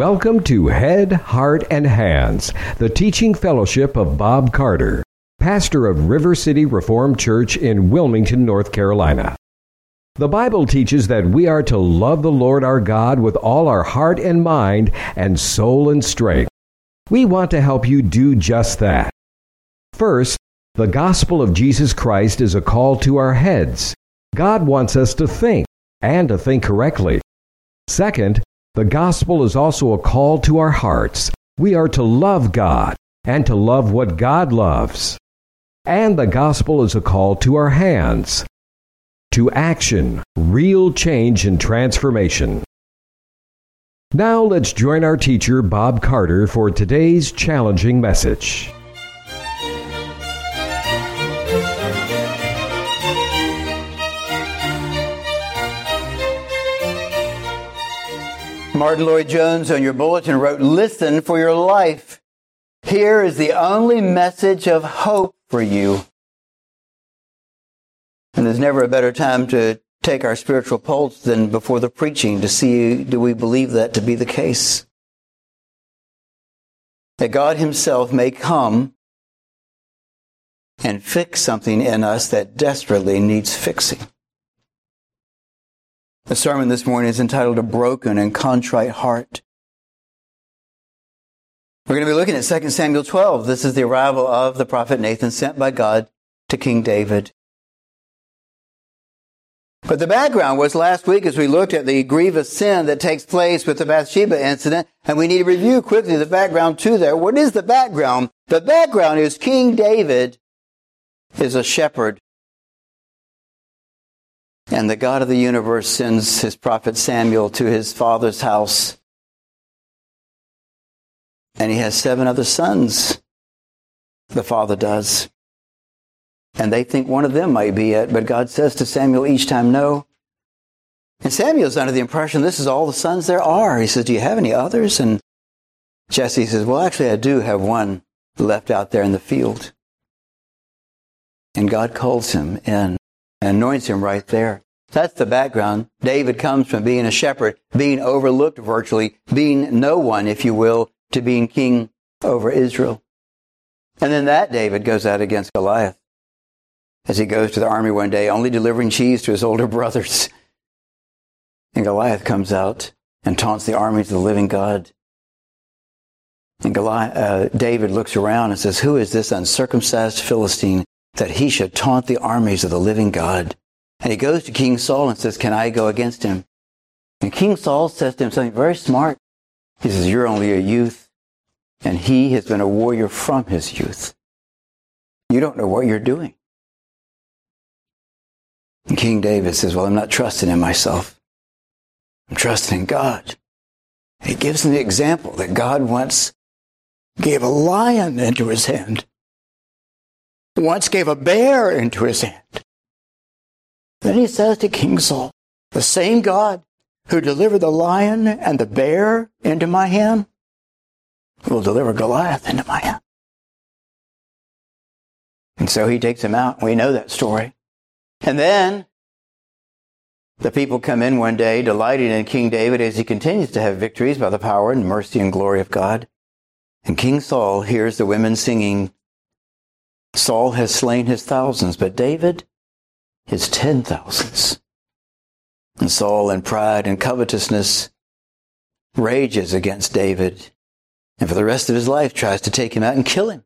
Welcome to Head, Heart, and Hands, the teaching fellowship of Bob Carter, pastor of River City Reformed Church in Wilmington, North Carolina. The Bible teaches that we are to love the Lord our God with all our heart and mind and soul and strength. We want to help you do just that. First, the gospel of Jesus Christ is a call to our heads. God wants us to think, and to think correctly. Second, the gospel is also a call to our hearts. We are to love God and to love what God loves. And the gospel is a call to our hands, to action, real change and transformation. Now let's join our teacher, Bob Carter, for today's challenging message. Martyn Lloyd-Jones on your bulletin wrote, Listen for your life. Here is the only message of hope for you. And there's never a better time to take our spiritual pulse than before the preaching to see do we believe that to be the case. That God Himself may come and fix something in us that desperately needs fixing. The sermon this morning is entitled A Broken and Contrite Heart. We're going to be looking at 2 Samuel 12. This is the arrival of the prophet Nathan sent by God to King David. But the background was last week as we looked at the grievous sin that takes place with the Bathsheba incident, and we need to review quickly the background to that. What is the background? The background is King David is a shepherd and the God of the universe sends his prophet Samuel to his father's house. And he has seven other sons, the father does. And they think one of them might be it, but God says to Samuel each time, no. And Samuel's under the impression this is all the sons there are. He says, Do you have any others? And Jesse says, Well, actually, I do have one left out there in the field. And God calls him in and anoints him right there. That's the background. David comes from being a shepherd, being overlooked virtually, being no one, if you will, to being king over Israel. And then that David goes out against Goliath as he goes to the army one day, only delivering cheese to his older brothers. And Goliath comes out and taunts the armies of the living God. And Goliath, uh, David looks around and says, Who is this uncircumcised Philistine that he should taunt the armies of the living God. And he goes to King Saul and says, Can I go against him? And King Saul says to him something very smart. He says, You're only a youth, and he has been a warrior from his youth. You don't know what you're doing. And King David says, Well, I'm not trusting in myself. I'm trusting in God. He gives him the example that God once gave a lion into his hand once gave a bear into his hand. Then he says to King Saul, the same God who delivered the lion and the bear into my hand will deliver Goliath into my hand. And so he takes him out. We know that story. And then the people come in one day, delighting in King David as he continues to have victories by the power and mercy and glory of God. And King Saul hears the women singing Saul has slain his thousands, but David his ten thousands. And Saul, in pride and covetousness, rages against David, and for the rest of his life tries to take him out and kill him,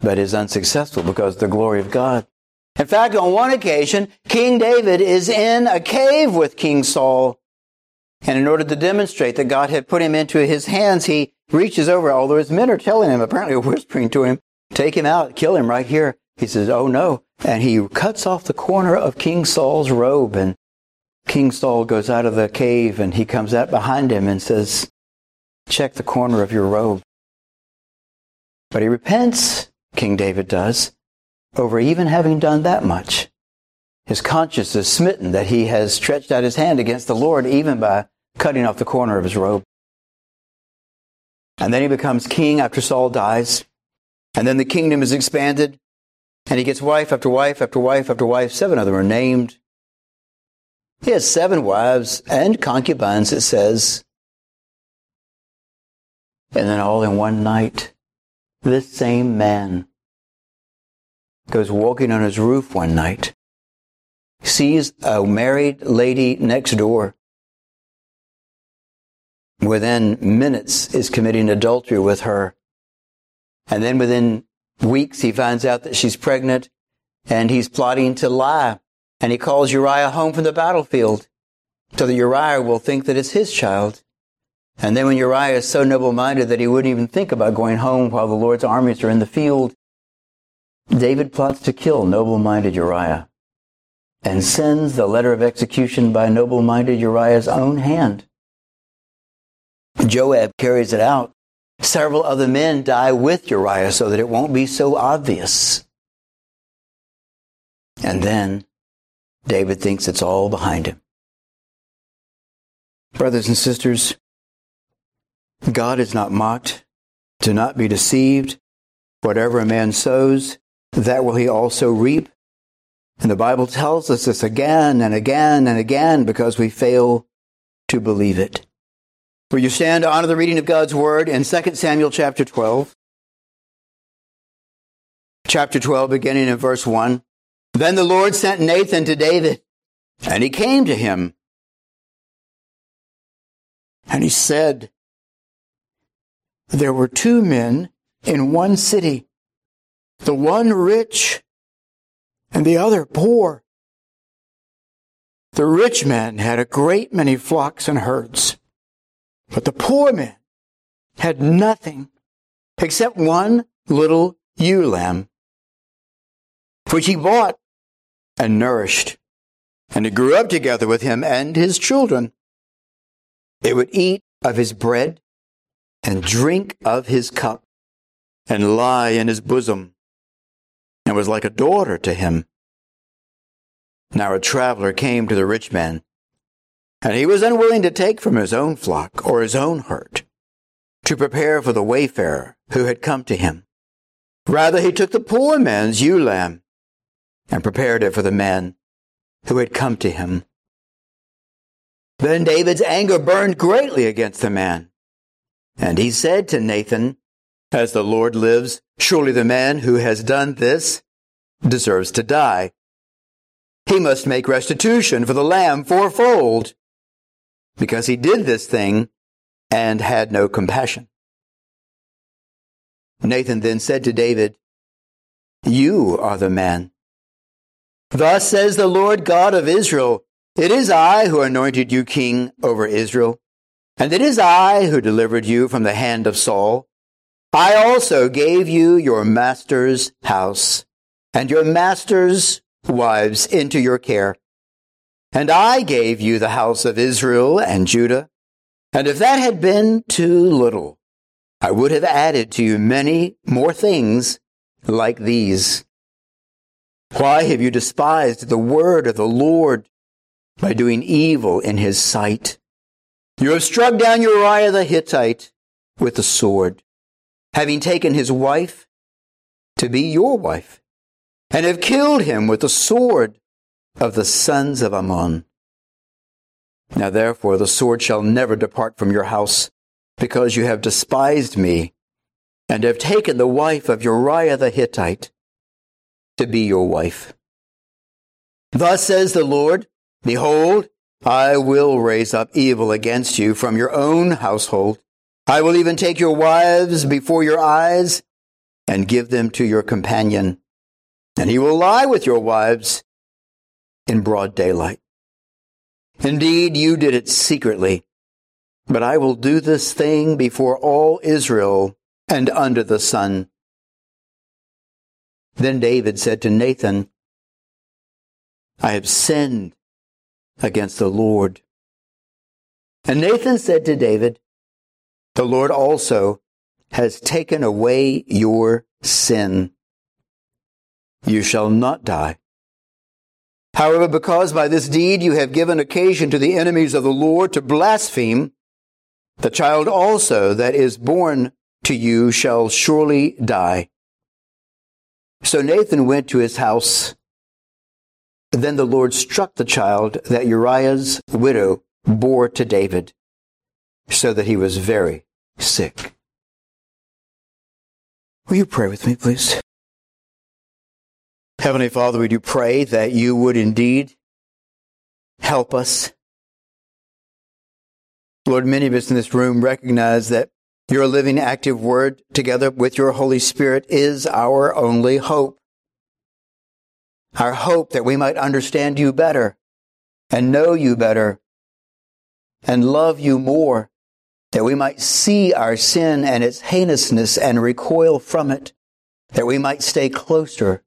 but is unsuccessful because of the glory of God. In fact, on one occasion, King David is in a cave with King Saul. And in order to demonstrate that God had put him into his hands, he reaches over, although his men are telling him, apparently whispering to him, Take him out, kill him right here. He says, Oh no. And he cuts off the corner of King Saul's robe and King Saul goes out of the cave and he comes out behind him and says, Check the corner of your robe. But he repents, King David does, over even having done that much. His conscience is smitten that he has stretched out his hand against the Lord even by cutting off the corner of his robe. And then he becomes king after Saul dies. And then the kingdom is expanded, and he gets wife after wife after wife after wife. Seven of them are named. He has seven wives and concubines, it says. And then all in one night, this same man goes walking on his roof one night, sees a married lady next door, within minutes is committing adultery with her. And then within weeks, he finds out that she's pregnant and he's plotting to lie. And he calls Uriah home from the battlefield so that Uriah will think that it's his child. And then when Uriah is so noble minded that he wouldn't even think about going home while the Lord's armies are in the field, David plots to kill noble minded Uriah and sends the letter of execution by noble minded Uriah's own hand. Joab carries it out. Several other men die with Uriah so that it won't be so obvious. And then David thinks it's all behind him. Brothers and sisters, God is not mocked. Do not be deceived. Whatever a man sows, that will he also reap. And the Bible tells us this again and again and again because we fail to believe it. Will you stand to honor the reading of God's word in 2 Samuel chapter 12? Chapter 12, beginning in verse 1. Then the Lord sent Nathan to David, and he came to him. And he said, There were two men in one city, the one rich and the other poor. The rich man had a great many flocks and herds, but the poor man had nothing except one little ewe lamb, which he bought and nourished. And it grew up together with him and his children. It would eat of his bread and drink of his cup and lie in his bosom and was like a daughter to him. Now a traveler came to the rich man, and he was unwilling to take from his own flock or his own herd to prepare for the wayfarer who had come to him. Rather, he took the poor man's ewe lamb and prepared it for the man who had come to him. Then David's anger burned greatly against the man. And he said to Nathan, As the Lord lives, surely the man who has done this deserves to die. He must make restitution for the lamb fourfold, because he did this thing and had no compassion. Nathan then said to David, You are the man. Thus says the Lord God of Israel, It is I who anointed you king over Israel, and it is I who delivered you from the hand of Saul. I also gave you your master's house and your master's wives into your care. And I gave you the house of Israel and Judah. And if that had been too little, I would have added to you many more things like these. Why have you despised the word of the Lord by doing evil in his sight? You have struck down Uriah the Hittite with the sword, having taken his wife to be your wife, and have killed him with the sword of the sons of Ammon. Now therefore the sword shall never depart from your house, because you have despised me, and have taken the wife of Uriah the Hittite to be your wife. Thus says the Lord, Behold, I will raise up evil against you from your own household. I will even take your wives before your eyes and give them to your companion, and he will lie with your wives in broad daylight. Indeed, you did it secretly, but I will do this thing before all Israel and under the sun. Then David said to Nathan, I have sinned against the Lord. And Nathan said to David, The Lord also has taken away your sin. You shall not die. However, because by this deed you have given occasion to the enemies of the Lord to blaspheme, the child also that is born to you shall surely die. So Nathan went to his house. Then the Lord struck the child that Uriah's widow bore to David, so that he was very sick. Will you pray with me, please? Heavenly Father, we do pray that you would indeed help us. Lord, many of us in this room recognize that your living, active word together with your Holy Spirit is our only hope. Our hope that we might understand you better and know you better and love you more, that we might see our sin and its heinousness and recoil from it, that we might stay closer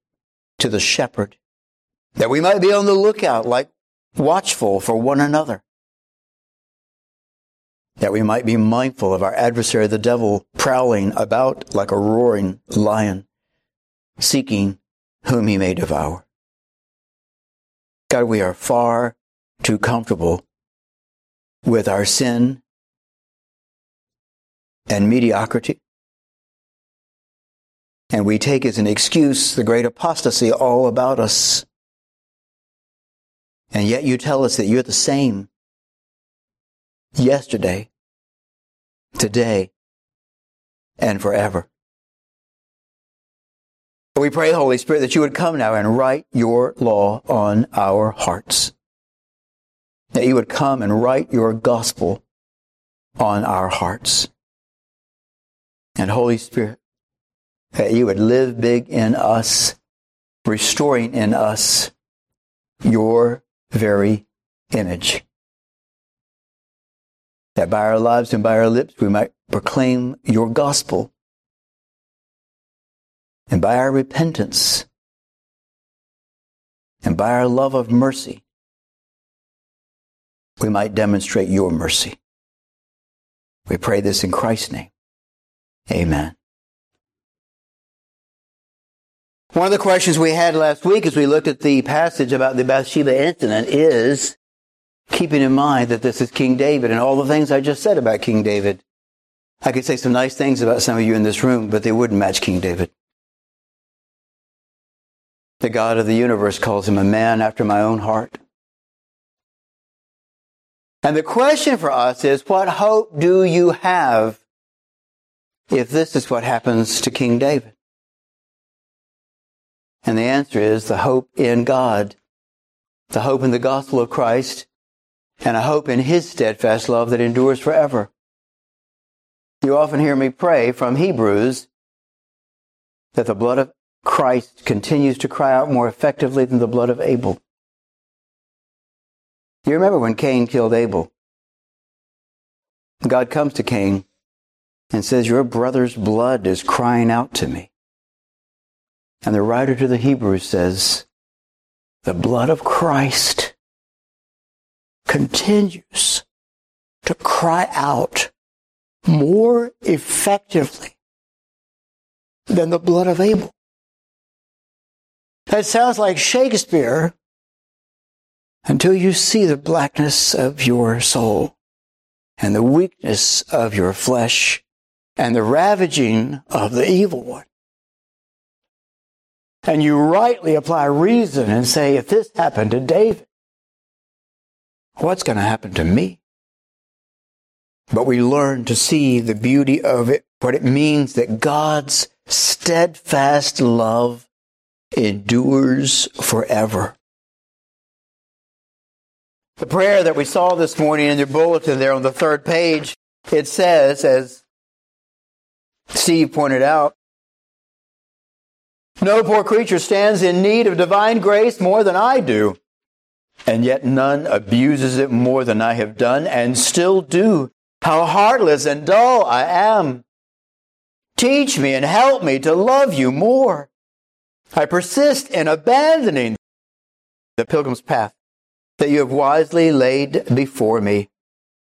to the shepherd, that we might be on the lookout like watchful for one another, that we might be mindful of our adversary, the devil, prowling about like a roaring lion, seeking whom he may devour. God, we are far too comfortable with our sin and mediocrity. And we take as an excuse the great apostasy all about us. And yet you tell us that you're the same yesterday, today, and forever. We pray, Holy Spirit, that you would come now and write your law on our hearts. That you would come and write your gospel on our hearts. And Holy Spirit, that you would live big in us, restoring in us your very image. That by our lives and by our lips we might proclaim your gospel. And by our repentance and by our love of mercy, we might demonstrate your mercy. We pray this in Christ's name. Amen. One of the questions we had last week as we looked at the passage about the Bathsheba incident is keeping in mind that this is King David and all the things I just said about King David. I could say some nice things about some of you in this room, but they wouldn't match King David. The God of the universe calls him a man after my own heart. And the question for us is, what hope do you have if this is what happens to King David? And the answer is the hope in God, the hope in the gospel of Christ, and a hope in his steadfast love that endures forever. You often hear me pray from Hebrews that the blood of Christ continues to cry out more effectively than the blood of Abel. You remember when Cain killed Abel? God comes to Cain and says, Your brother's blood is crying out to me. And the writer to the Hebrews says, the blood of Christ continues to cry out more effectively than the blood of Abel. That sounds like Shakespeare until you see the blackness of your soul and the weakness of your flesh and the ravaging of the evil one and you rightly apply reason and say, if this happened to David, what's going to happen to me? But we learn to see the beauty of it, what it means that God's steadfast love endures forever. The prayer that we saw this morning in your bulletin there on the third page, it says, as Steve pointed out, no poor creature stands in need of divine grace more than I do, and yet none abuses it more than I have done and still do. How heartless and dull I am. Teach me and help me to love you more. I persist in abandoning the pilgrim's path that you have wisely laid before me.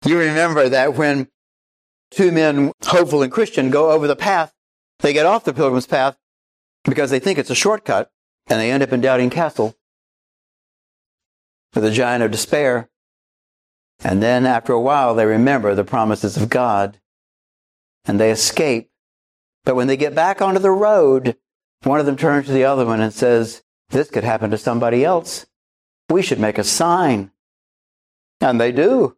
You remember that when two men, hopeful and Christian, go over the path, they get off the pilgrim's path because they think it's a shortcut and they end up in Doubting Castle with the giant of despair. And then after a while, they remember the promises of God and they escape. But when they get back onto the road, one of them turns to the other one and says, This could happen to somebody else. We should make a sign. And they do.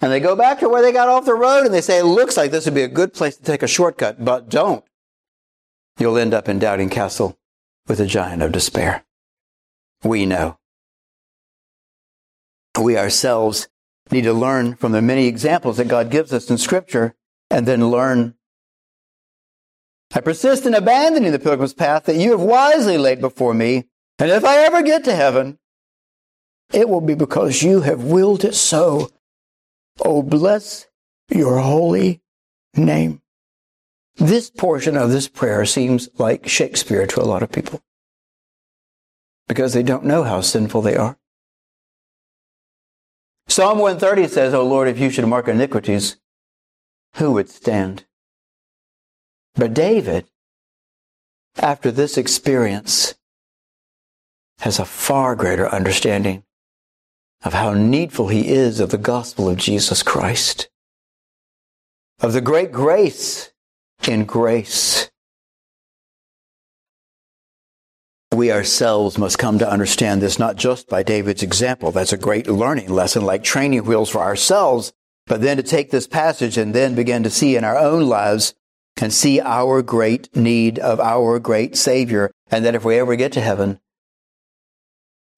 And they go back to where they got off the road and they say, It looks like this would be a good place to take a shortcut, but don't. You'll end up in Doubting Castle with a giant of despair. We know. We ourselves need to learn from the many examples that God gives us in Scripture and then learn. I persist in abandoning the pilgrim's path that you have wisely laid before me, and if I ever get to heaven, it will be because you have willed it so. Oh, bless your holy name. This portion of this prayer seems like Shakespeare to a lot of people because they don't know how sinful they are. Psalm 130 says, O Lord, if you should mark iniquities, who would stand? But David, after this experience, has a far greater understanding of how needful he is of the gospel of Jesus Christ, of the great grace in grace. We ourselves must come to understand this not just by David's example. That's a great learning lesson, like training wheels for ourselves, but then to take this passage and then begin to see in our own lives and see our great need of our great Savior. And that if we ever get to heaven,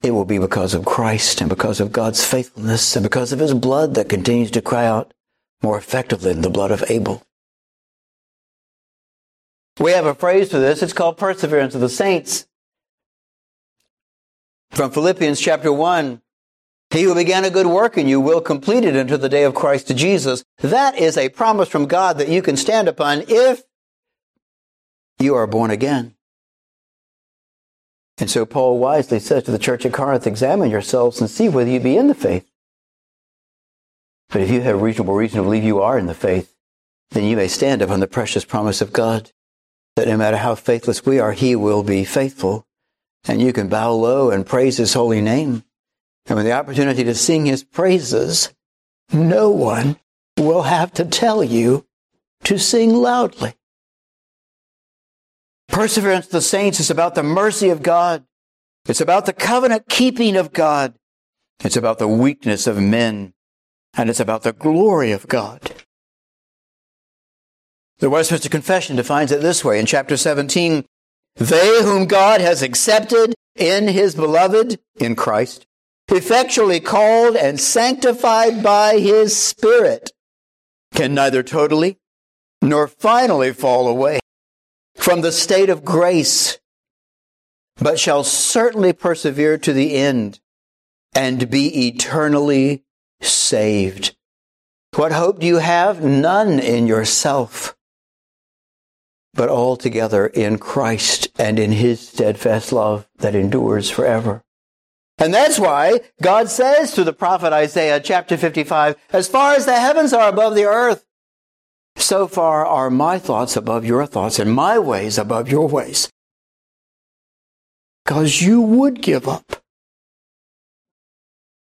it will be because of Christ and because of God's faithfulness and because of His blood that continues to cry out more effectively than the blood of Abel. We have a phrase for this. It's called perseverance of the saints. From Philippians chapter 1, he who began a good work in you will complete it until the day of Christ Jesus. That is a promise from God that you can stand upon if you are born again. And so Paul wisely says to the church at Corinth, examine yourselves and see whether you be in the faith. But if you have reasonable reason to believe you are in the faith, then you may stand upon the precious promise of God that no matter how faithless we are, He will be faithful. And you can bow low and praise His holy name. And with the opportunity to sing His praises, no one will have to tell you to sing loudly. Perseverance of the saints is about the mercy of God. It's about the covenant keeping of God. It's about the weakness of men. And it's about the glory of God. The Westminster Confession defines it this way in chapter 17 They whom God has accepted in his beloved, in Christ, effectually called and sanctified by his Spirit, can neither totally nor finally fall away from the state of grace, but shall certainly persevere to the end and be eternally saved. What hope do you have? None in yourself but altogether in Christ and in his steadfast love that endures forever. And that's why God says to the prophet Isaiah, chapter 55, as far as the heavens are above the earth, so far are my thoughts above your thoughts and my ways above your ways. Because you would give up.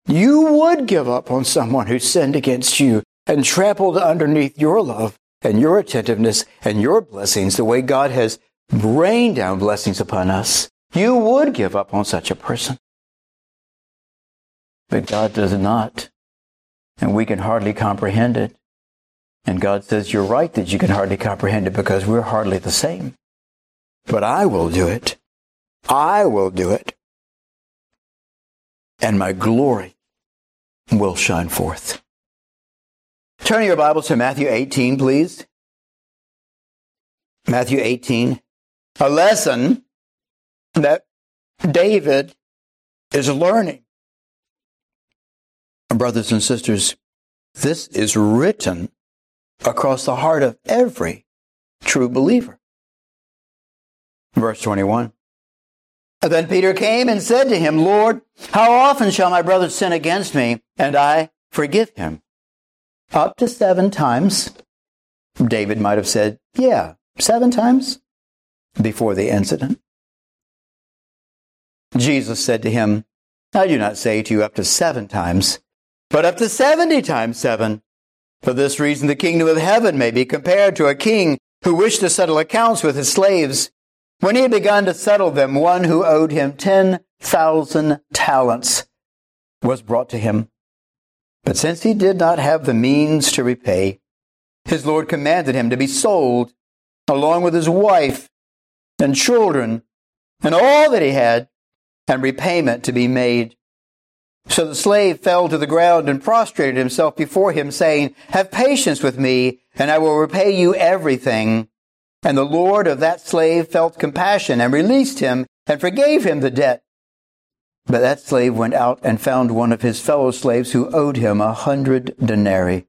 You would give up on someone who sinned against you and trampled underneath your love and your attentiveness and your blessings, the way God has rained down blessings upon us, you would give up on such a person. But God does not. And we can hardly comprehend it. And God says, You're right that you can hardly comprehend it because we're hardly the same. But I will do it. I will do it. And my glory will shine forth. Turn your Bibles to Matthew 18, please. Matthew 18. A lesson that David is learning. Brothers and sisters, this is written across the heart of every true believer. Verse 21. Then Peter came and said to him, Lord, how often shall my brother sin against me and I forgive him? Up to seven times. David might have said, Yeah, seven times before the incident. Jesus said to him, I do not say to you up to seven times, but up to seventy times seven. For this reason, the kingdom of heaven may be compared to a king who wished to settle accounts with his slaves. When he had begun to settle them, one who owed him 10,000 talents was brought to him. But since he did not have the means to repay, his Lord commanded him to be sold along with his wife and children and all that he had, and repayment to be made. So the slave fell to the ground and prostrated himself before him, saying, Have patience with me, and I will repay you everything. And the Lord of that slave felt compassion and released him and forgave him the debt. But that slave went out and found one of his fellow slaves who owed him a hundred denarii.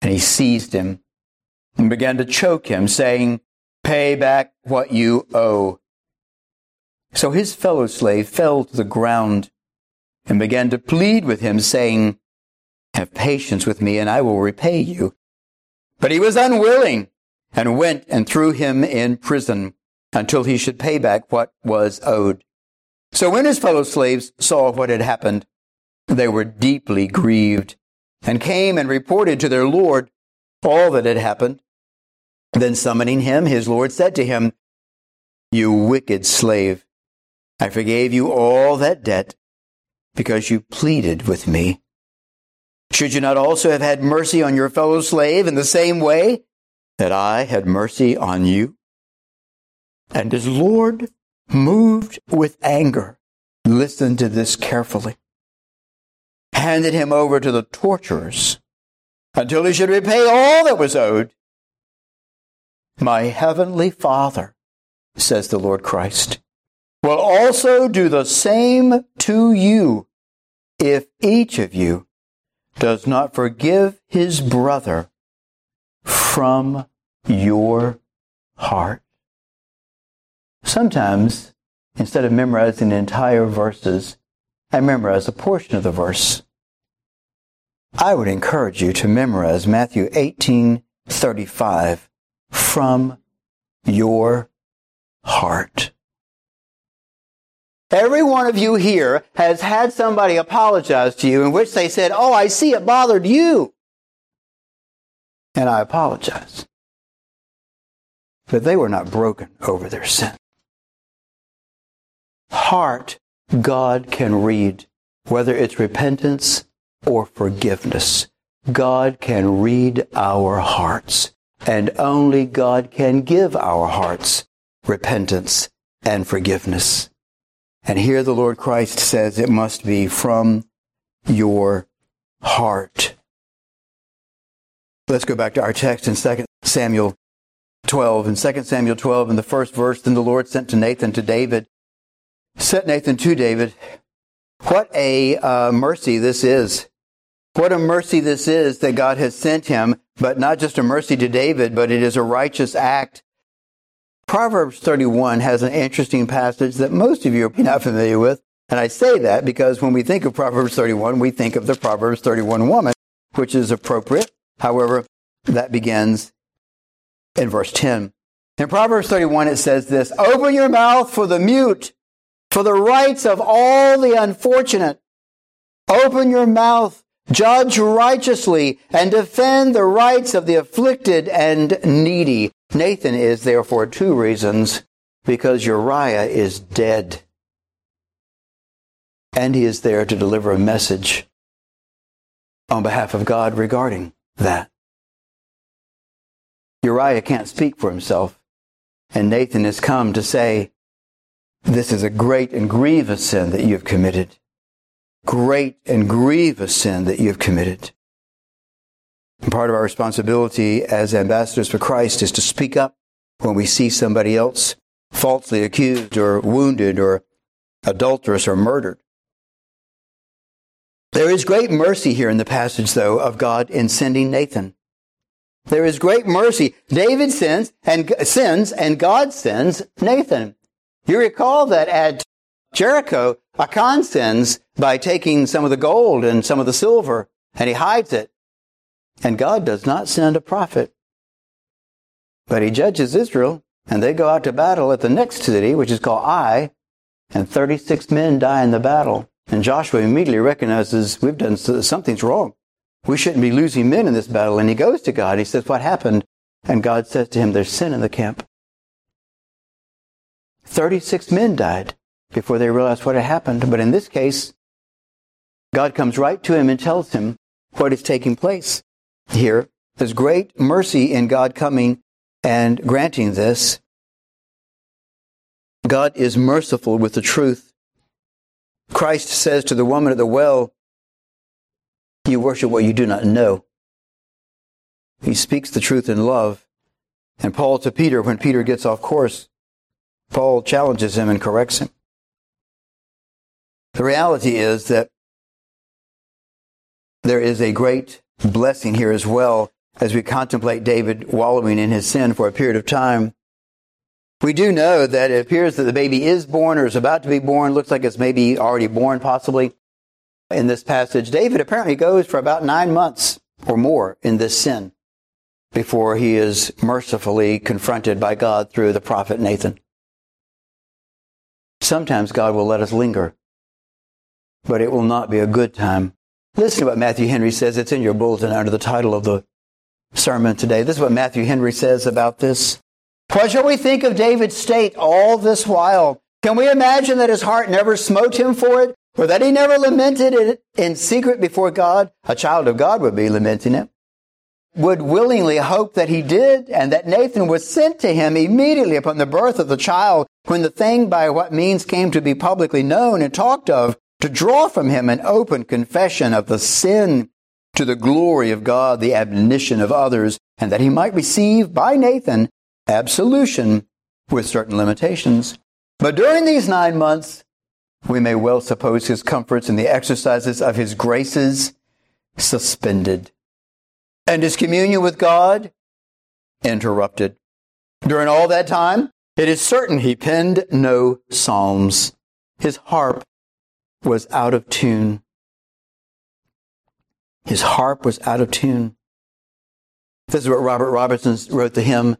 And he seized him and began to choke him, saying, Pay back what you owe. So his fellow slave fell to the ground and began to plead with him, saying, Have patience with me, and I will repay you. But he was unwilling and went and threw him in prison until he should pay back what was owed. So when his fellow slaves saw what had happened, they were deeply grieved and came and reported to their Lord all that had happened. Then summoning him, his Lord said to him, You wicked slave, I forgave you all that debt because you pleaded with me. Should you not also have had mercy on your fellow slave in the same way that I had mercy on you? And his Lord, moved with anger, listened to this carefully, handed him over to the torturers until he should repay all that was owed. My heavenly Father, says the Lord Christ, will also do the same to you if each of you does not forgive his brother from your heart. Sometimes, instead of memorizing entire verses, I memorize a portion of the verse. I would encourage you to memorize Matthew 18:35 from your heart. Every one of you here has had somebody apologize to you in which they said, Oh, I see it bothered you. And I apologize. But they were not broken over their sin. Heart, God can read, whether it's repentance or forgiveness. God can read our hearts, and only God can give our hearts repentance and forgiveness. And here the Lord Christ says it must be from your heart. Let's go back to our text in 2 Samuel 12. In 2 Samuel 12, in the first verse, then the Lord sent to Nathan to David, sent Nathan to David. What a uh, mercy this is. What a mercy this is that God has sent him, but not just a mercy to David, but it is a righteous act Proverbs 31 has an interesting passage that most of you are not familiar with. And I say that because when we think of Proverbs 31, we think of the Proverbs 31 woman, which is appropriate. However, that begins in verse 10. In Proverbs 31, it says this, Open your mouth for the mute, for the rights of all the unfortunate. Open your mouth, judge righteously, and defend the rights of the afflicted and needy. Nathan is there for two reasons because Uriah is dead. And he is there to deliver a message on behalf of God regarding that. Uriah can't speak for himself, and Nathan has come to say, This is a great and grievous sin that you have committed. Great and grievous sin that you have committed. And part of our responsibility as ambassadors for Christ is to speak up when we see somebody else falsely accused or wounded or adulterous or murdered. There is great mercy here in the passage, though, of God in sending Nathan. There is great mercy. David sins and sins and God sends Nathan. You recall that at Jericho, Achan sins by taking some of the gold and some of the silver and he hides it. And God does not send a prophet. But he judges Israel, and they go out to battle at the next city, which is called Ai, and 36 men die in the battle. And Joshua immediately recognizes we've done something's wrong. We shouldn't be losing men in this battle. And he goes to God. He says, What happened? And God says to him, There's sin in the camp. 36 men died before they realized what had happened. But in this case, God comes right to him and tells him what is taking place here. There's great mercy in God coming and granting this. God is merciful with the truth. Christ says to the woman at the well, You worship what you do not know. He speaks the truth in love. And Paul to Peter, when Peter gets off course, Paul challenges him and corrects him. The reality is that there is a great blessing here as well as we contemplate David wallowing in his sin for a period of time. We do know that it appears that the baby is born or is about to be born. Looks like it's maybe already born, possibly, in this passage. David apparently goes for about nine months or more in this sin before he is mercifully confronted by God through the prophet Nathan. Sometimes God will let us linger, but it will not be a good time. Listen to what Matthew Henry says. It's in your bulletin under the title of the sermon today. This is what Matthew Henry says about this. What shall we think of David's state all this while? Can we imagine that his heart never smote him for it, or that he never lamented it in secret before God? A child of God would be lamenting it. Would willingly hope that he did, and that Nathan was sent to him immediately upon the birth of the child, when the thing by what means came to be publicly known and talked of, to draw from him an open confession of the sin to the glory of God, the admonition of others, and that he might receive by Nathan absolution with certain limitations. But during these nine months, we may well suppose his comforts and the exercises of his graces suspended, and his communion with God interrupted. During all that time, it is certain he penned no psalms. His harp was out of tune. His harp was out of tune. This is what Robert Robertson wrote the hymn,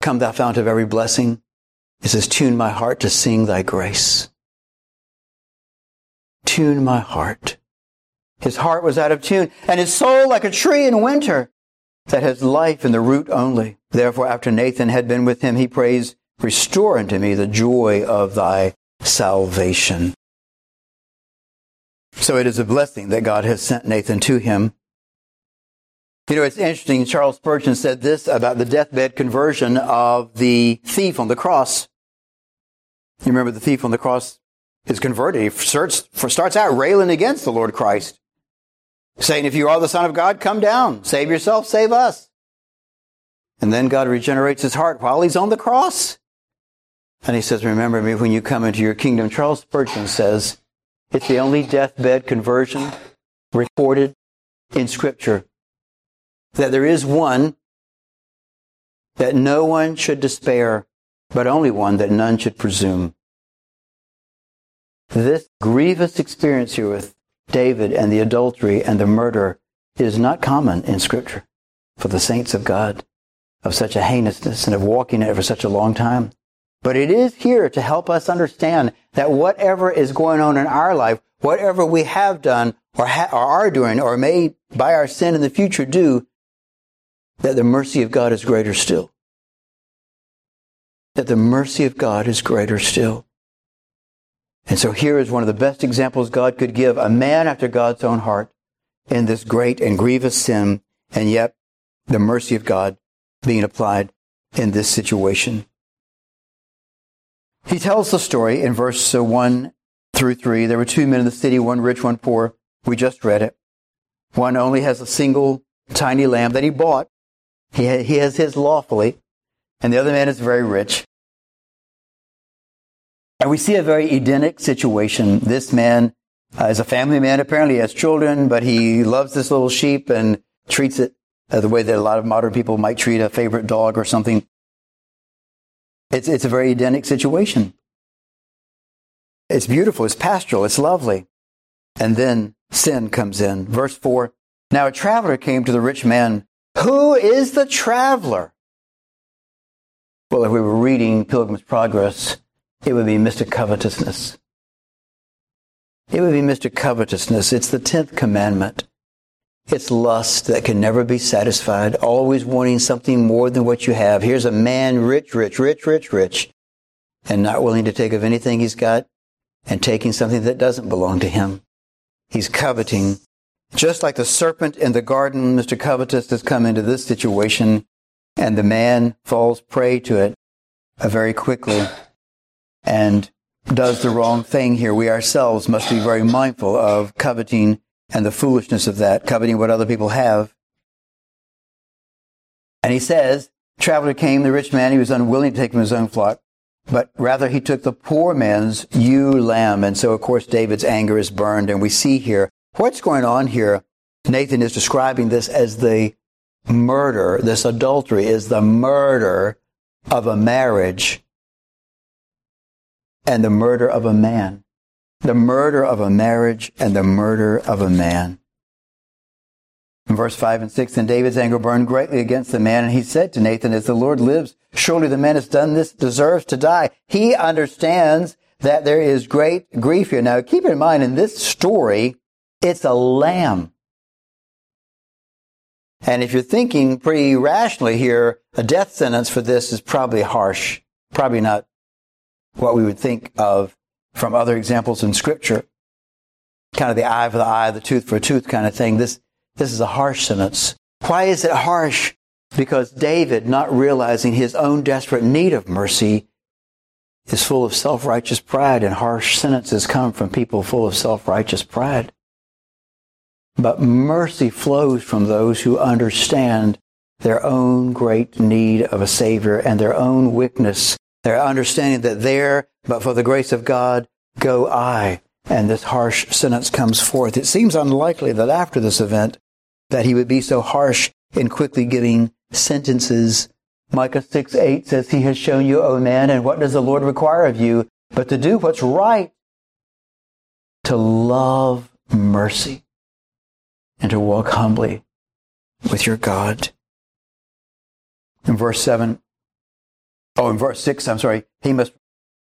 Come thou fount of every blessing. It says, tune my heart to sing thy grace. Tune my heart. His heart was out of tune, and his soul like a tree in winter that has life in the root only. Therefore, after Nathan had been with him, he prays, Restore unto me the joy of thy salvation. So it is a blessing that God has sent Nathan to him you know, it's interesting. Charles Spurgeon said this about the deathbed conversion of the thief on the cross. You remember the thief on the cross is converted. He starts, starts out railing against the Lord Christ, saying, if you are the Son of God, come down, save yourself, save us. And then God regenerates his heart while he's on the cross. And he says, remember me when you come into your kingdom. Charles Spurgeon says, it's the only deathbed conversion recorded in scripture that there is one that no one should despair, but only one that none should presume. This grievous experience here with David and the adultery and the murder is not common in Scripture for the saints of God of such a heinousness and of walking in it for such a long time. But it is here to help us understand that whatever is going on in our life, whatever we have done or, ha- or are doing or may by our sin in the future do, that the mercy of God is greater still. That the mercy of God is greater still. And so here is one of the best examples God could give a man after God's own heart in this great and grievous sin, and yet the mercy of God being applied in this situation. He tells the story in verse uh, 1 through 3. There were two men in the city, one rich, one poor. We just read it. One only has a single tiny lamb that he bought he, he has his lawfully, and the other man is very rich. And we see a very Edenic situation. This man uh, is a family man, apparently he has children, but he loves this little sheep and treats it uh, the way that a lot of modern people might treat a favorite dog or something. It's, it's a very Edenic situation. It's beautiful, it's pastoral, it's lovely. And then sin comes in. Verse 4 Now a traveler came to the rich man who is the traveler? Well, if we were reading Pilgrim's Progress, it would be Mr. Covetousness. It would be Mr. Covetousness. It's the 10th commandment. It's lust that can never be satisfied, always wanting something more than what you have. Here's a man rich, rich, rich, rich, rich, and not willing to take of anything he's got and taking something that doesn't belong to him. He's coveting just like the serpent in the garden, Mr. Covetous has come into this situation, and the man falls prey to it very quickly. And does the wrong thing here, we ourselves must be very mindful of coveting and the foolishness of that, coveting what other people have. And he says, traveler came, the rich man, he was unwilling to take from his own flock, but rather he took the poor man's ewe lamb. And so, of course, David's anger is burned. And we see here what's going on here. Nathan is describing this as the murder. This adultery is the murder of a marriage and the murder of a man. The murder of a marriage and the murder of a man. In verse 5 and 6, and David's anger burned greatly against the man, and he said to Nathan, As the Lord lives, surely the man has done this, deserves to die. He understands that there is great grief here. Now, keep in mind, in this story, it's a lamb. And if you're thinking pretty rationally here, a death sentence for this is probably harsh. Probably not what we would think of from other examples in scripture. Kind of the eye for the eye, the tooth for a tooth kind of thing. This, this is a harsh sentence. Why is it harsh? Because David, not realizing his own desperate need of mercy, is full of self-righteous pride and harsh sentences come from people full of self-righteous pride. But mercy flows from those who understand their own great need of a Savior and their own weakness, their understanding that there, but for the grace of God, go I. And this harsh sentence comes forth. It seems unlikely that after this event, that he would be so harsh in quickly giving sentences. Micah 6 8 says, He has shown you, O man, and what does the Lord require of you? But to do what's right, to love mercy and to walk humbly with your God. In verse 7, oh, in verse 6, I'm sorry, he must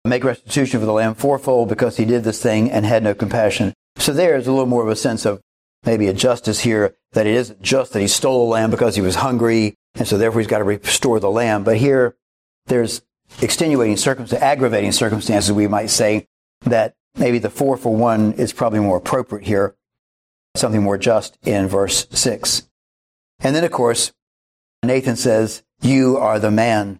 make restitution for the lamb fourfold because he did this thing and had no compassion. So there's a little more of a sense of maybe a justice here that it isn't just that he stole a lamb because he was hungry and so therefore he's got to restore the lamb. But here there's extenuating circumstances, aggravating circumstances, we might say, that maybe the four for one is probably more appropriate here something more just in verse 6. And then, of course, Nathan says, You are the man.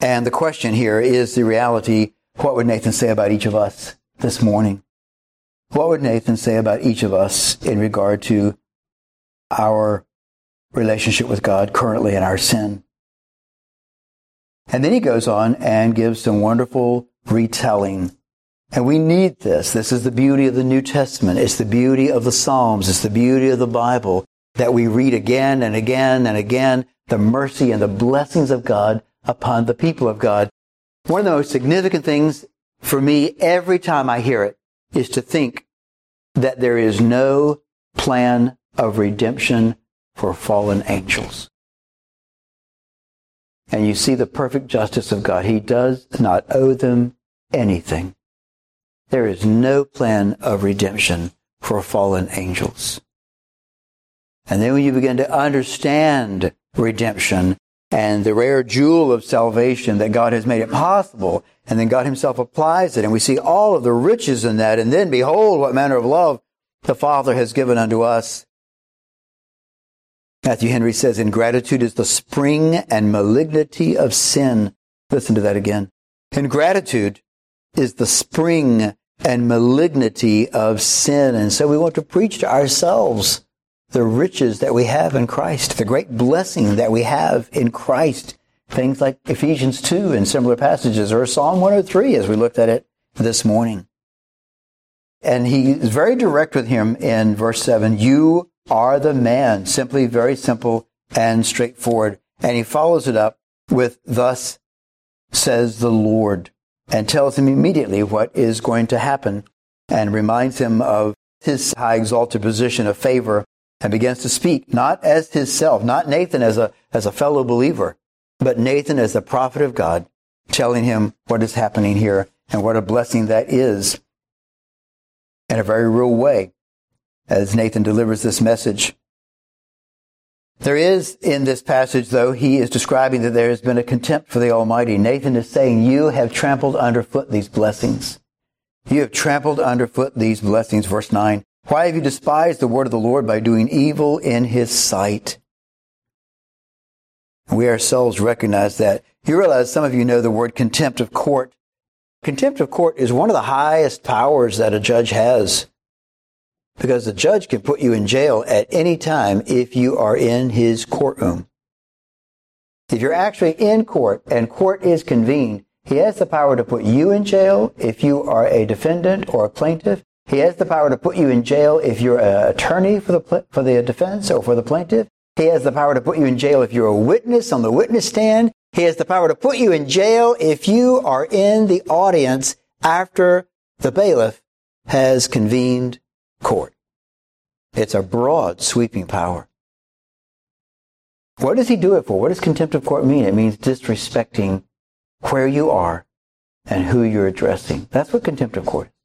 And the question here is the reality what would Nathan say about each of us this morning? What would Nathan say about each of us in regard to our relationship with God currently in our sin? And then he goes on and gives some wonderful retelling and we need this. This is the beauty of the New Testament. It's the beauty of the Psalms. It's the beauty of the Bible that we read again and again and again the mercy and the blessings of God upon the people of God. One of the most significant things for me every time I hear it is to think that there is no plan of redemption for fallen angels. And you see the perfect justice of God. He does not owe them anything. There is no plan of redemption for fallen angels. And then when you begin to understand redemption and the rare jewel of salvation that God has made it possible, and then God himself applies it, and we see all of the riches in that, and then behold what manner of love the Father has given unto us. Matthew Henry says, ingratitude is the spring and malignity of sin. Listen to that again. Ingratitude is the spring and malignity of sin. And so we want to preach to ourselves the riches that we have in Christ, the great blessing that we have in Christ. Things like Ephesians 2 and similar passages, or Psalm 103 as we looked at it this morning. And he is very direct with him in verse 7. You are the man. Simply very simple and straightforward. And he follows it up with, Thus says the Lord and tells him immediately what is going to happen and reminds him of his high exalted position of favor and begins to speak not as himself, not Nathan as a, as a fellow believer, but Nathan as the prophet of God, telling him what is happening here and what a blessing that is in a very real way as Nathan delivers this message. There is in this passage, though, he is describing that there has been a contempt for the Almighty. Nathan is saying, you have trampled underfoot these blessings. You have trampled underfoot these blessings. Verse 9. Why have you despised the word of the Lord by doing evil in his sight? We ourselves recognize that. You realize some of you know the word contempt of court contempt of court is one of the highest powers that a judge has. Because the judge can put you in jail at any time if you are in his courtroom. If you're actually in court and court is convened, he has the power to put you in jail if you are a defendant or a plaintiff. He has the power to put you in jail if you're an attorney for the, for the defense or for the plaintiff. He has the power to put you in jail if you're a witness on the witness stand. He has the power to put you in jail if you are in the audience after the bailiff has convened court. It's a broad, sweeping power. What does he do it for? What does contempt of court mean? It means disrespecting where you are and who you're addressing. That's what contempt of court is.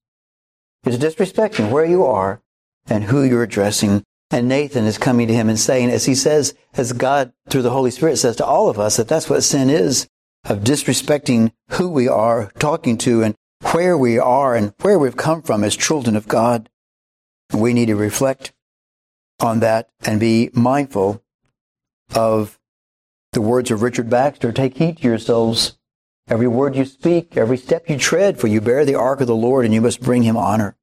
It's disrespecting where you are and who you're addressing. And Nathan is coming to him and saying, as he says, as God through the Holy Spirit says to all of us, that that's what sin is of disrespecting who we are talking to and where we are and where we've come from as children of God. We need to reflect on that and be mindful of the words of Richard Baxter take heed to yourselves. Every word you speak, every step you tread, for you bear the ark of the Lord and you must bring him honor.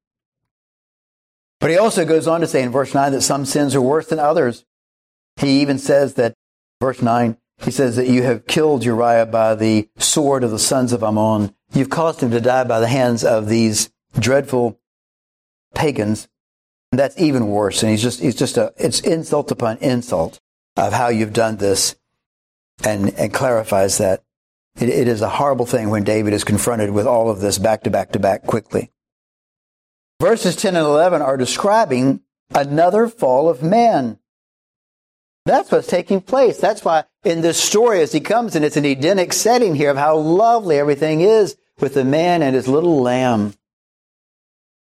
But he also goes on to say in verse 9 that some sins are worse than others. He even says that, verse 9, he says that you have killed Uriah by the sword of the sons of Ammon. You've caused him to die by the hands of these dreadful pagans. And that's even worse. And he's just, he's just a, it's insult upon insult of how you've done this and, and clarifies that. It, it is a horrible thing when David is confronted with all of this back to back to back quickly. Verses 10 and 11 are describing another fall of man. That's what's taking place. That's why in this story, as he comes and it's an Edenic setting here of how lovely everything is with the man and his little lamb.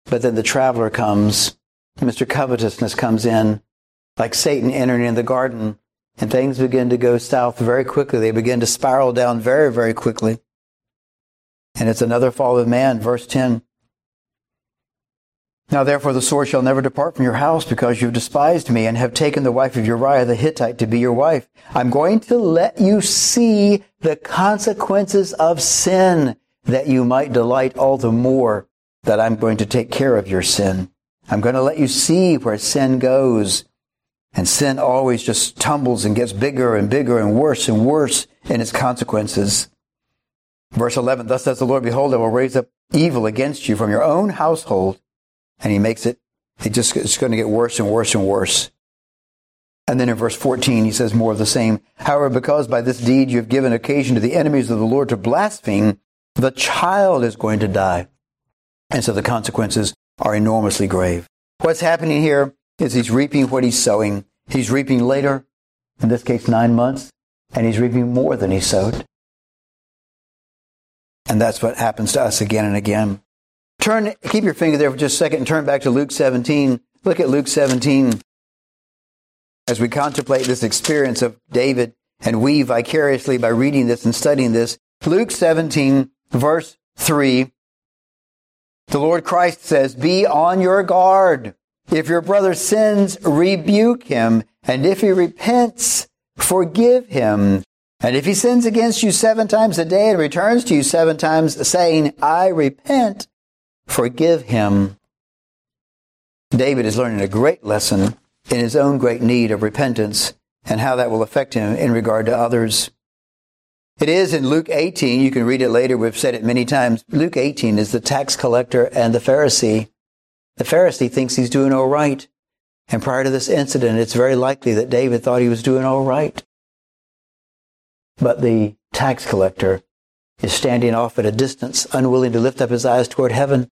But then the traveler comes, Mr. Covetousness comes in, like Satan entering in the garden, and things begin to go south very quickly. They begin to spiral down very, very quickly. And it's another fall of man, verse 10. Now therefore the sword shall never depart from your house because you've despised me and have taken the wife of Uriah the Hittite to be your wife. I'm going to let you see the consequences of sin that you might delight all the more that I'm going to take care of your sin. I'm going to let you see where sin goes. And sin always just tumbles and gets bigger and bigger and worse and worse in its consequences. Verse 11, thus says the Lord, behold, I will raise up evil against you from your own household and he makes it, it just, it's going to get worse and worse and worse. And then in verse 14, he says more of the same. However, because by this deed you have given occasion to the enemies of the Lord to blaspheme, the child is going to die. And so the consequences are enormously grave. What's happening here is he's reaping what he's sowing. He's reaping later, in this case, nine months, and he's reaping more than he sowed. And that's what happens to us again and again. Turn, keep your finger there for just a second and turn back to Luke 17. Look at Luke 17 as we contemplate this experience of David and we vicariously by reading this and studying this. Luke 17 verse 3. The Lord Christ says, be on your guard. If your brother sins, rebuke him. And if he repents, forgive him. And if he sins against you seven times a day and returns to you seven times saying, I repent, forgive him. David is learning a great lesson in his own great need of repentance and how that will affect him in regard to others. It is in Luke 18, you can read it later, we've said it many times. Luke 18 is the tax collector and the Pharisee. The Pharisee thinks he's doing all right. And prior to this incident, it's very likely that David thought he was doing all right. But the tax collector is standing off at a distance, unwilling to lift up his eyes toward heaven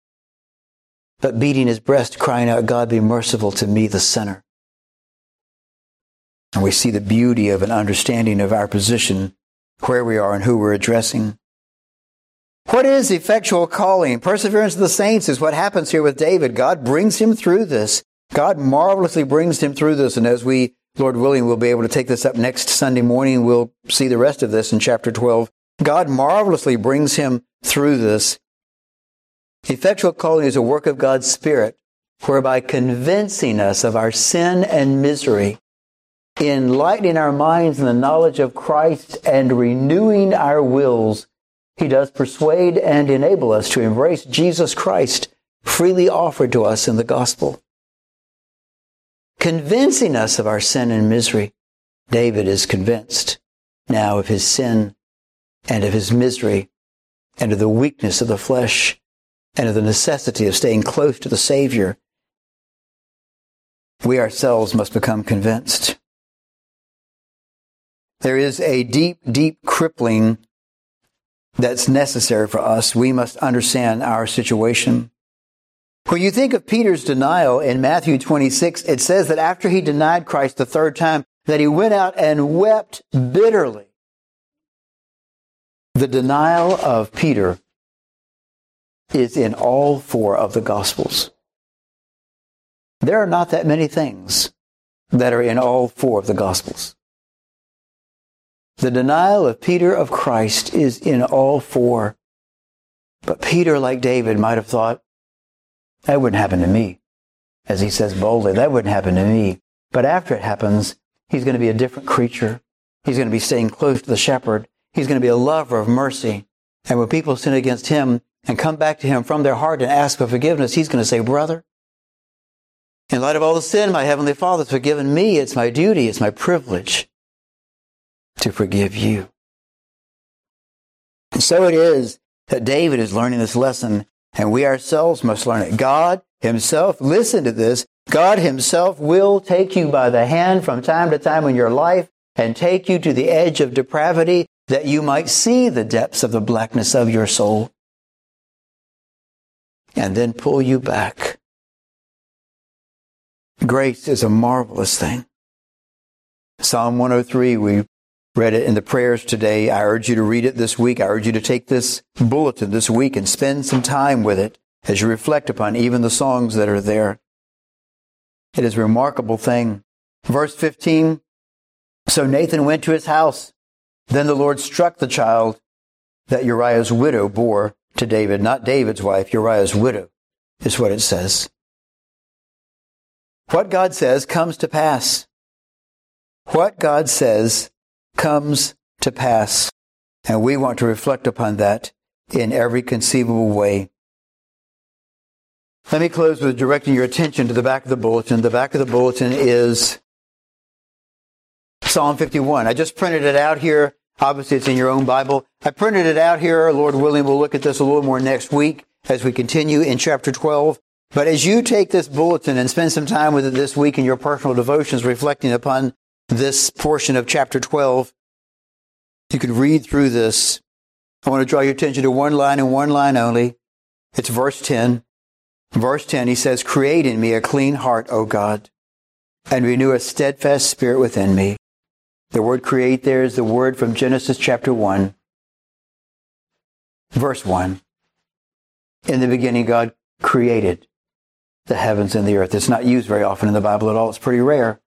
but beating his breast, crying out, God be merciful to me, the sinner. And we see the beauty of an understanding of our position, where we are and who we're addressing. What is effectual calling? Perseverance of the saints is what happens here with David. God brings him through this. God marvelously brings him through this. And as we, Lord willing, we'll be able to take this up next Sunday morning, we'll see the rest of this in chapter 12. God marvelously brings him through this. Effectual calling is a work of God's Spirit, whereby convincing us of our sin and misery, enlightening our minds in the knowledge of Christ, and renewing our wills He does persuade and enable us to embrace Jesus Christ freely offered to us in the gospel. Convincing us of our sin and misery, David is convinced now of his sin and of his misery and of the weakness of the flesh and of the necessity of staying close to the Savior. We ourselves must become convinced. There is a deep, deep crippling that's necessary for us. We must understand our situation. When you think of Peter's denial in Matthew 26, it says that after he denied Christ the third time, that he went out and wept bitterly. The denial of Peter is in all four of the Gospels. There are not that many things that are in all four of the Gospels. The denial of Peter of Christ is in all four. But Peter, like David, might have thought, that wouldn't happen to me. As he says boldly, that wouldn't happen to me. But after it happens, he's going to be a different creature. He's going to be staying close to the shepherd. He's going to be a lover of mercy. And when people sin against him and come back to him from their heart and ask for forgiveness, he's going to say, brother, in light of all the sin my heavenly father's forgiven me, it's my duty, it's my privilege to forgive you. And so it is that David is learning this lesson, and we ourselves must learn it. God Himself, listen to this, God Himself will take you by the hand from time to time in your life and take you to the edge of depravity that you might see the depths of the blackness of your soul and then pull you back. Grace is a marvelous thing. Psalm 103, we read it in the prayers today. I urge you to read it this week. I urge you to take this bulletin this week and spend some time with it as you reflect upon even the songs that are there. It is a remarkable thing. Verse 15. So Nathan went to his house. Then the Lord struck the child that Uriah's widow bore to David, not David's wife, Uriah's widow, is what it says. What God says comes to pass. What God says comes to pass. And we want to reflect upon that in every conceivable way. Let me close with directing your attention to the back of the bulletin. The back of the bulletin is Psalm 51. I just printed it out here. Obviously, it's in your own Bible. I printed it out here. Lord willing, we'll look at this a little more next week as we continue in chapter 12. But as you take this bulletin and spend some time with it this week in your personal devotions, reflecting upon this portion of chapter 12. You can read through this. I want to draw your attention to one line and one line only. It's verse 10. Verse 10, he says, Create in me a clean heart, O God, and renew a steadfast spirit within me. The word create there is the word from Genesis chapter 1, verse 1. In the beginning, God created the heavens and the earth. It's not used very often in the Bible at all. It's pretty rare.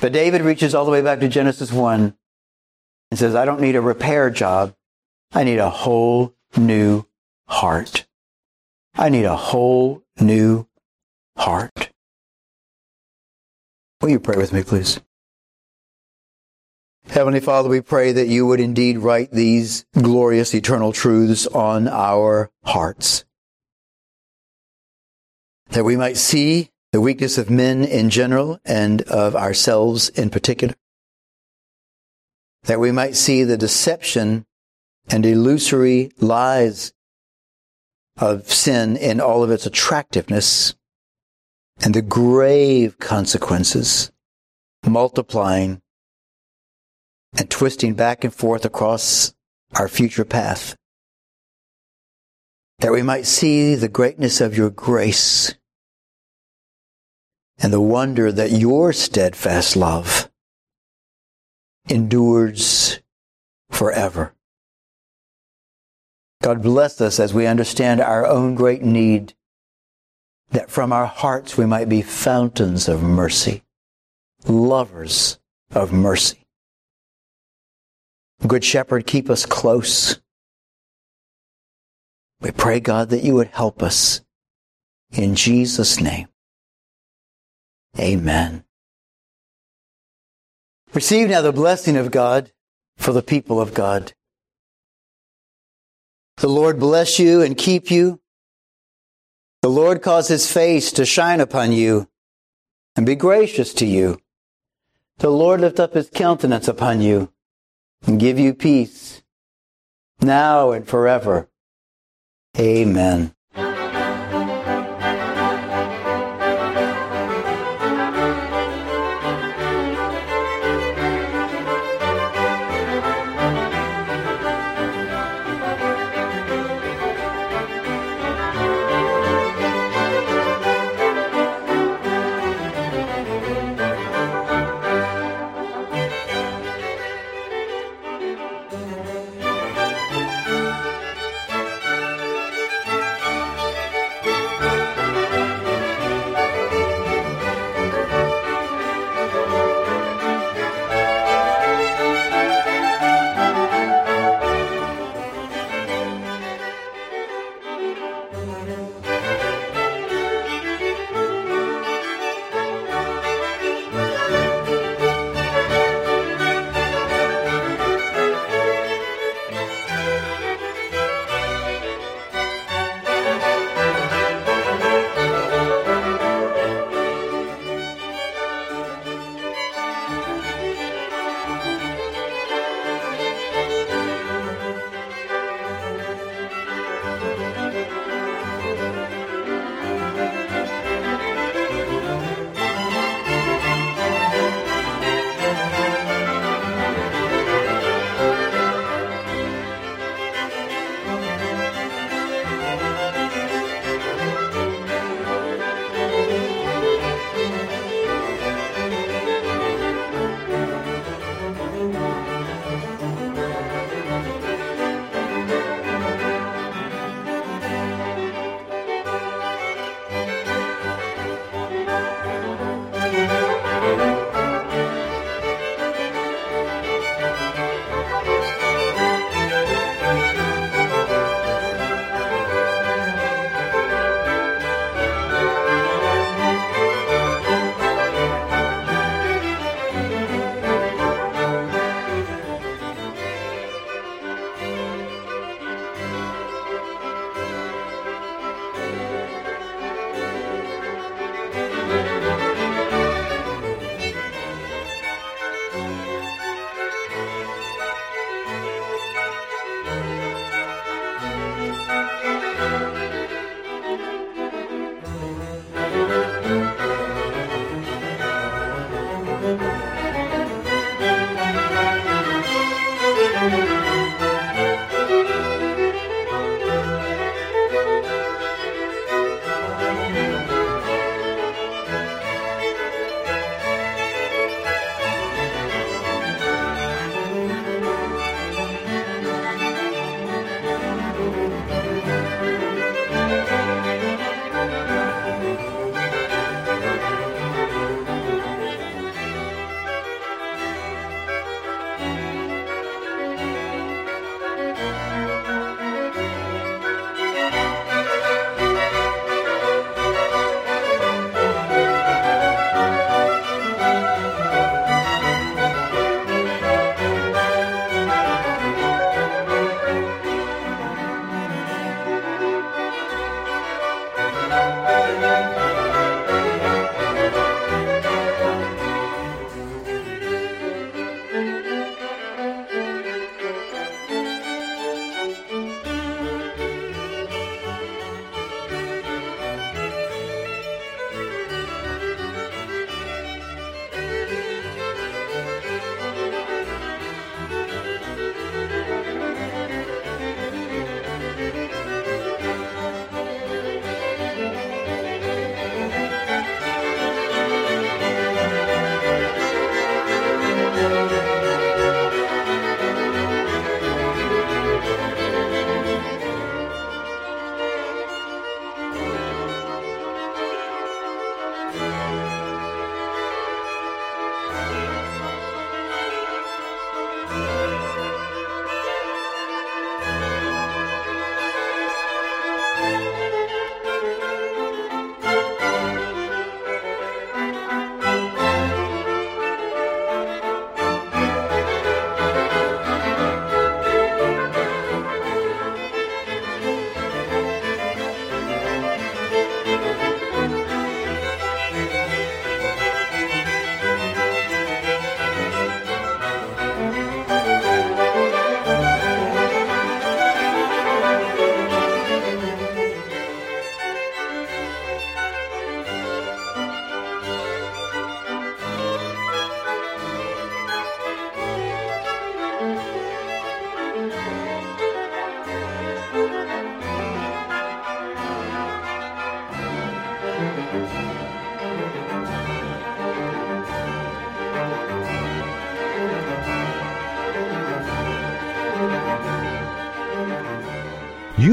But David reaches all the way back to Genesis 1 and says, I don't need a repair job. I need a whole new heart. I need a whole new heart. Will you pray with me, please? Heavenly Father, we pray that you would indeed write these glorious eternal truths on our hearts. That we might see the weakness of men in general and of ourselves in particular. That we might see the deception and illusory lies of sin in all of its attractiveness and the grave consequences multiplying and twisting back and forth across our future path. That we might see the greatness of your grace and the wonder that your steadfast love endures forever. God bless us as we understand our own great need, that from our hearts we might be fountains of mercy, lovers of mercy. Good Shepherd, keep us close. We pray, God, that you would help us. In Jesus' name. Amen. Receive now the blessing of God for the people of God. The Lord bless you and keep you. The Lord cause his face to shine upon you and be gracious to you. The Lord lift up his countenance upon you and give you peace now and forever. Amen.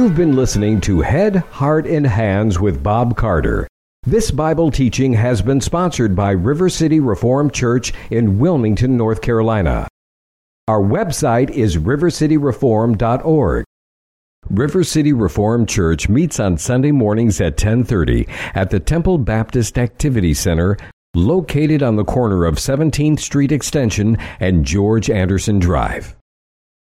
You've been listening to Head, Heart, and Hands with Bob Carter. This Bible teaching has been sponsored by River City Reformed Church in Wilmington, North Carolina. Our website is rivercityreform.org. River City Reformed Church meets on Sunday mornings at 10:30 at the Temple Baptist Activity Center located on the corner of 17th Street Extension and George Anderson Drive.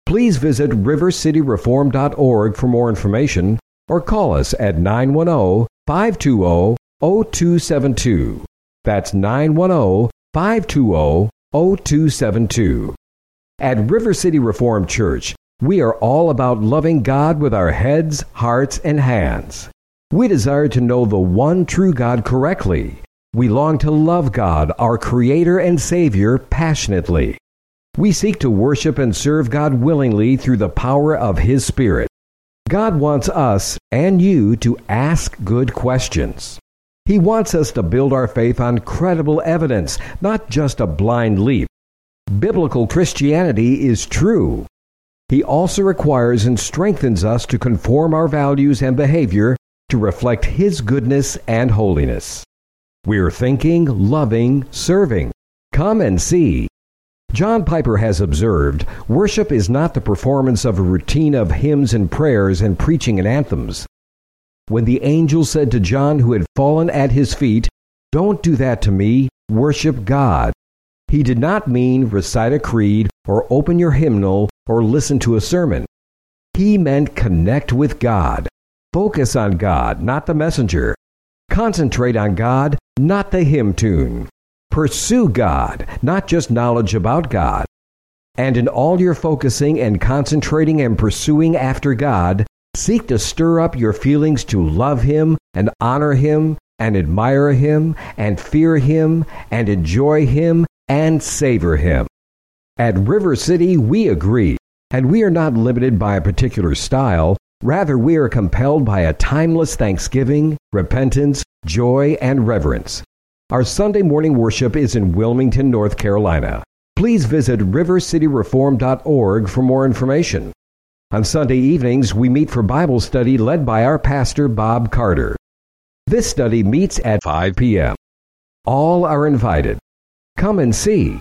Please visit rivercityreform.org for more information or call us at 910 520 0272. That's 910 520 0272. At River City Reformed Church, we are all about loving God with our heads, hearts, and hands. We desire to know the one true God correctly. We long to love God, our Creator and Savior, passionately. We seek to worship and serve God willingly through the power of His Spirit. God wants us and you to ask good questions. He wants us to build our faith on credible evidence, not just a blind leap. Biblical Christianity is true. He also requires and strengthens us to conform our values and behavior to reflect His goodness and holiness. We're thinking, loving, serving. Come and see. John Piper has observed worship is not the performance of a routine of hymns and prayers and preaching and anthems. When the angel said to John, who had fallen at his feet, Don't do that to me, worship God, he did not mean recite a creed or open your hymnal or listen to a sermon. He meant connect with God. Focus on God, not the messenger. Concentrate on God, not the hymn tune. Pursue God, not just knowledge about God. And in all your focusing and concentrating and pursuing after God, seek to stir up your feelings to love Him and honor Him and admire Him and fear Him and enjoy Him and savor Him. At River City, we agree, and we are not limited by a particular style. Rather, we are compelled by a timeless thanksgiving, repentance, joy, and reverence. Our Sunday morning worship is in Wilmington, North Carolina. Please visit rivercityreform.org for more information. On Sunday evenings, we meet for Bible study led by our pastor, Bob Carter. This study meets at 5 p.m. All are invited. Come and see.